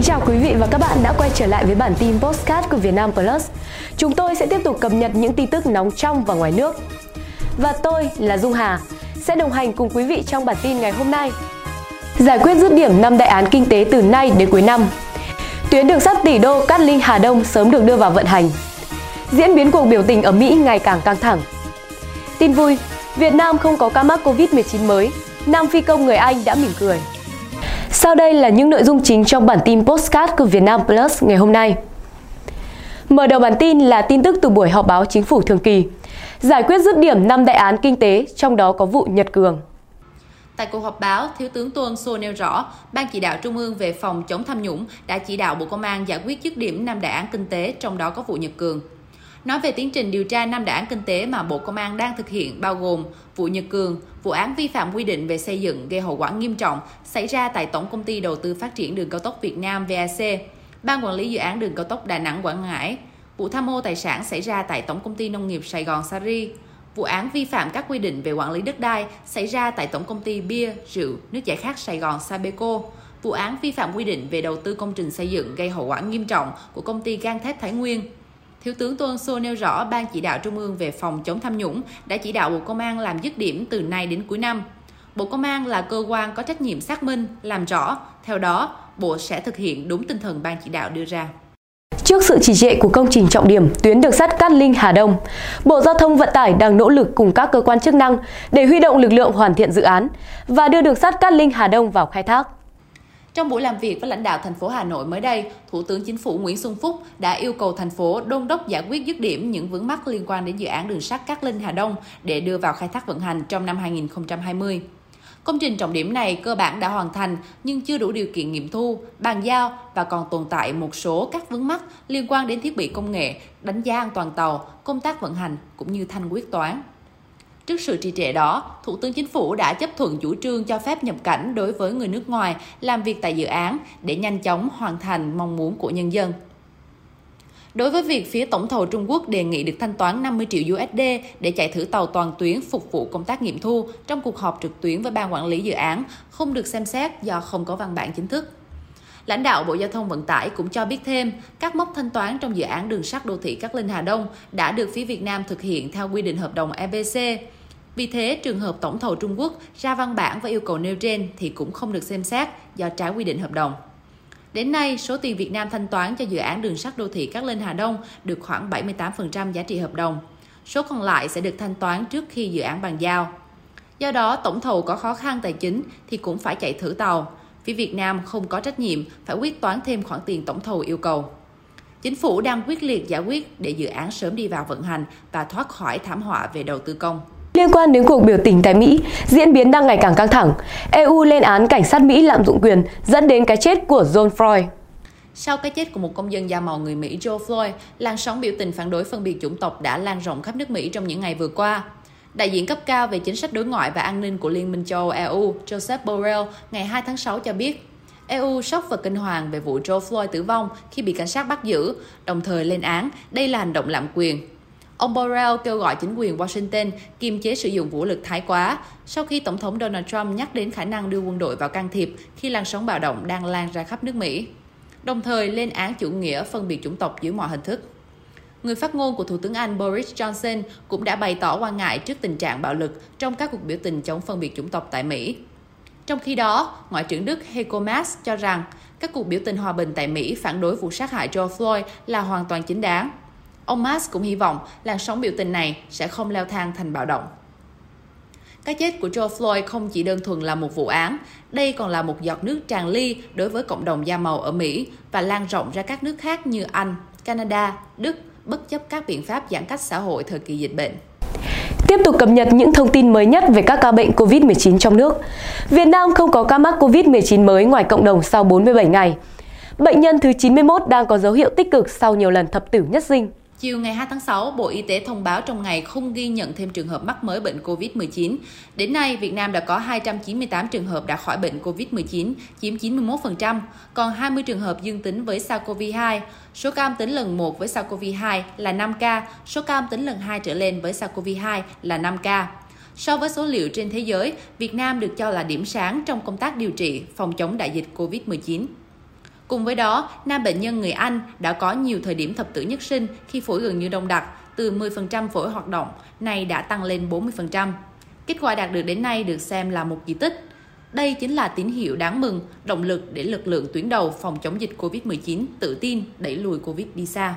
Kính chào quý vị và các bạn đã quay trở lại với bản tin Postcard của Vietnam Plus. Chúng tôi sẽ tiếp tục cập nhật những tin tức nóng trong và ngoài nước. Và tôi là Dung Hà, sẽ đồng hành cùng quý vị trong bản tin ngày hôm nay. Giải quyết dứt điểm 5 đại án kinh tế từ nay đến cuối năm. Tuyến đường sắt tỷ đô Cát Linh Hà Đông sớm được đưa vào vận hành. Diễn biến cuộc biểu tình ở Mỹ ngày càng căng thẳng. Tin vui, Việt Nam không có ca mắc Covid-19 mới. Nam phi công người Anh đã mỉm cười. Sau đây là những nội dung chính trong bản tin Postcard của Vietnam Plus ngày hôm nay. Mở đầu bản tin là tin tức từ buổi họp báo chính phủ thường kỳ. Giải quyết dứt điểm 5 đại án kinh tế, trong đó có vụ Nhật Cường. Tại cuộc họp báo, Thiếu tướng Tôn Sô nêu rõ, Ban chỉ đạo Trung ương về phòng chống tham nhũng đã chỉ đạo Bộ Công an giải quyết dứt điểm 5 đại án kinh tế, trong đó có vụ Nhật Cường. Nói về tiến trình điều tra năm đại án kinh tế mà Bộ Công an đang thực hiện bao gồm vụ Nhật Cường, vụ án vi phạm quy định về xây dựng gây hậu quả nghiêm trọng xảy ra tại Tổng công ty Đầu tư Phát triển Đường cao tốc Việt Nam VAC, Ban quản lý dự án đường cao tốc Đà Nẵng Quảng Ngãi, vụ tham ô tài sản xảy ra tại Tổng công ty Nông nghiệp Sài Gòn Sari, vụ án vi phạm các quy định về quản lý đất đai xảy ra tại Tổng công ty Bia, Rượu, Nước giải khát Sài Gòn Sabeco, vụ án vi phạm quy định về đầu tư công trình xây dựng gây hậu quả nghiêm trọng của công ty gang thép Thái Nguyên, Thiếu tướng Tô Ân Sô nêu rõ Ban chỉ đạo Trung ương về phòng chống tham nhũng đã chỉ đạo Bộ Công an làm dứt điểm từ nay đến cuối năm. Bộ Công an là cơ quan có trách nhiệm xác minh, làm rõ. Theo đó, Bộ sẽ thực hiện đúng tinh thần Ban chỉ đạo đưa ra. Trước sự trì trệ của công trình trọng điểm tuyến đường sắt Cát Linh Hà Đông, Bộ Giao thông Vận tải đang nỗ lực cùng các cơ quan chức năng để huy động lực lượng hoàn thiện dự án và đưa đường sắt Cát Linh Hà Đông vào khai thác. Trong buổi làm việc với lãnh đạo thành phố Hà Nội mới đây, Thủ tướng Chính phủ Nguyễn Xuân Phúc đã yêu cầu thành phố đôn đốc giải quyết dứt điểm những vướng mắc liên quan đến dự án đường sắt Cát Linh Hà Đông để đưa vào khai thác vận hành trong năm 2020. Công trình trọng điểm này cơ bản đã hoàn thành nhưng chưa đủ điều kiện nghiệm thu, bàn giao và còn tồn tại một số các vướng mắc liên quan đến thiết bị công nghệ, đánh giá an toàn tàu, công tác vận hành cũng như thanh quyết toán. Trước sự trì trệ đó, Thủ tướng Chính phủ đã chấp thuận chủ trương cho phép nhập cảnh đối với người nước ngoài làm việc tại dự án để nhanh chóng hoàn thành mong muốn của nhân dân. Đối với việc phía tổng thầu Trung Quốc đề nghị được thanh toán 50 triệu USD để chạy thử tàu toàn tuyến phục vụ công tác nghiệm thu trong cuộc họp trực tuyến với ban quản lý dự án không được xem xét do không có văn bản chính thức. Lãnh đạo Bộ Giao thông Vận tải cũng cho biết thêm, các mốc thanh toán trong dự án đường sắt đô thị Cát Linh Hà Đông đã được phía Việt Nam thực hiện theo quy định hợp đồng EBC. Vì thế, trường hợp tổng thầu Trung Quốc ra văn bản và yêu cầu nêu trên thì cũng không được xem xét do trái quy định hợp đồng. Đến nay, số tiền Việt Nam thanh toán cho dự án đường sắt đô thị Cát Linh Hà Đông được khoảng 78% giá trị hợp đồng. Số còn lại sẽ được thanh toán trước khi dự án bàn giao. Do đó, tổng thầu có khó khăn tài chính thì cũng phải chạy thử tàu. Phía Việt Nam không có trách nhiệm phải quyết toán thêm khoản tiền tổng thầu yêu cầu. Chính phủ đang quyết liệt giải quyết để dự án sớm đi vào vận hành và thoát khỏi thảm họa về đầu tư công. Liên quan đến cuộc biểu tình tại Mỹ, diễn biến đang ngày càng căng thẳng. EU lên án cảnh sát Mỹ lạm dụng quyền dẫn đến cái chết của John Floyd. Sau cái chết của một công dân da màu người Mỹ Joe Floyd, làn sóng biểu tình phản đối phân biệt chủng tộc đã lan rộng khắp nước Mỹ trong những ngày vừa qua. Đại diện cấp cao về chính sách đối ngoại và an ninh của Liên minh châu Âu EU, Joseph Borrell, ngày 2 tháng 6 cho biết, EU sốc và kinh hoàng về vụ Joe Floyd tử vong khi bị cảnh sát bắt giữ, đồng thời lên án đây là hành động lạm quyền. Ông Borrell kêu gọi chính quyền Washington kiềm chế sử dụng vũ lực thái quá sau khi Tổng thống Donald Trump nhắc đến khả năng đưa quân đội vào can thiệp khi làn sóng bạo động đang lan ra khắp nước Mỹ, đồng thời lên án chủ nghĩa phân biệt chủng tộc dưới mọi hình thức. Người phát ngôn của Thủ tướng Anh Boris Johnson cũng đã bày tỏ quan ngại trước tình trạng bạo lực trong các cuộc biểu tình chống phân biệt chủng tộc tại Mỹ. Trong khi đó, Ngoại trưởng Đức Heiko Maas cho rằng các cuộc biểu tình hòa bình tại Mỹ phản đối vụ sát hại George Floyd là hoàn toàn chính đáng. Ông Maas cũng hy vọng làn sóng biểu tình này sẽ không leo thang thành bạo động. Cái chết của George Floyd không chỉ đơn thuần là một vụ án, đây còn là một giọt nước tràn ly đối với cộng đồng da màu ở Mỹ và lan rộng ra các nước khác như Anh, Canada, Đức, bất chấp các biện pháp giãn cách xã hội thời kỳ dịch bệnh. Tiếp tục cập nhật những thông tin mới nhất về các ca bệnh COVID-19 trong nước. Việt Nam không có ca mắc COVID-19 mới ngoài cộng đồng sau 47 ngày. Bệnh nhân thứ 91 đang có dấu hiệu tích cực sau nhiều lần thập tử nhất sinh. Chiều ngày 2 tháng 6, Bộ Y tế thông báo trong ngày không ghi nhận thêm trường hợp mắc mới bệnh COVID-19. Đến nay, Việt Nam đã có 298 trường hợp đã khỏi bệnh COVID-19, chiếm 91%, còn 20 trường hợp dương tính với SARS-CoV-2. Số ca âm tính lần 1 với SARS-CoV-2 là 5 ca, số ca âm tính lần 2 trở lên với SARS-CoV-2 là 5 ca. So với số liệu trên thế giới, Việt Nam được cho là điểm sáng trong công tác điều trị, phòng chống đại dịch COVID-19. Cùng với đó, nam bệnh nhân người Anh đã có nhiều thời điểm thập tử nhất sinh khi phổi gần như đông đặc, từ 10% phổi hoạt động, nay đã tăng lên 40%. Kết quả đạt được đến nay được xem là một kỳ tích. Đây chính là tín hiệu đáng mừng, động lực để lực lượng tuyến đầu phòng chống dịch COVID-19 tự tin đẩy lùi COVID đi xa.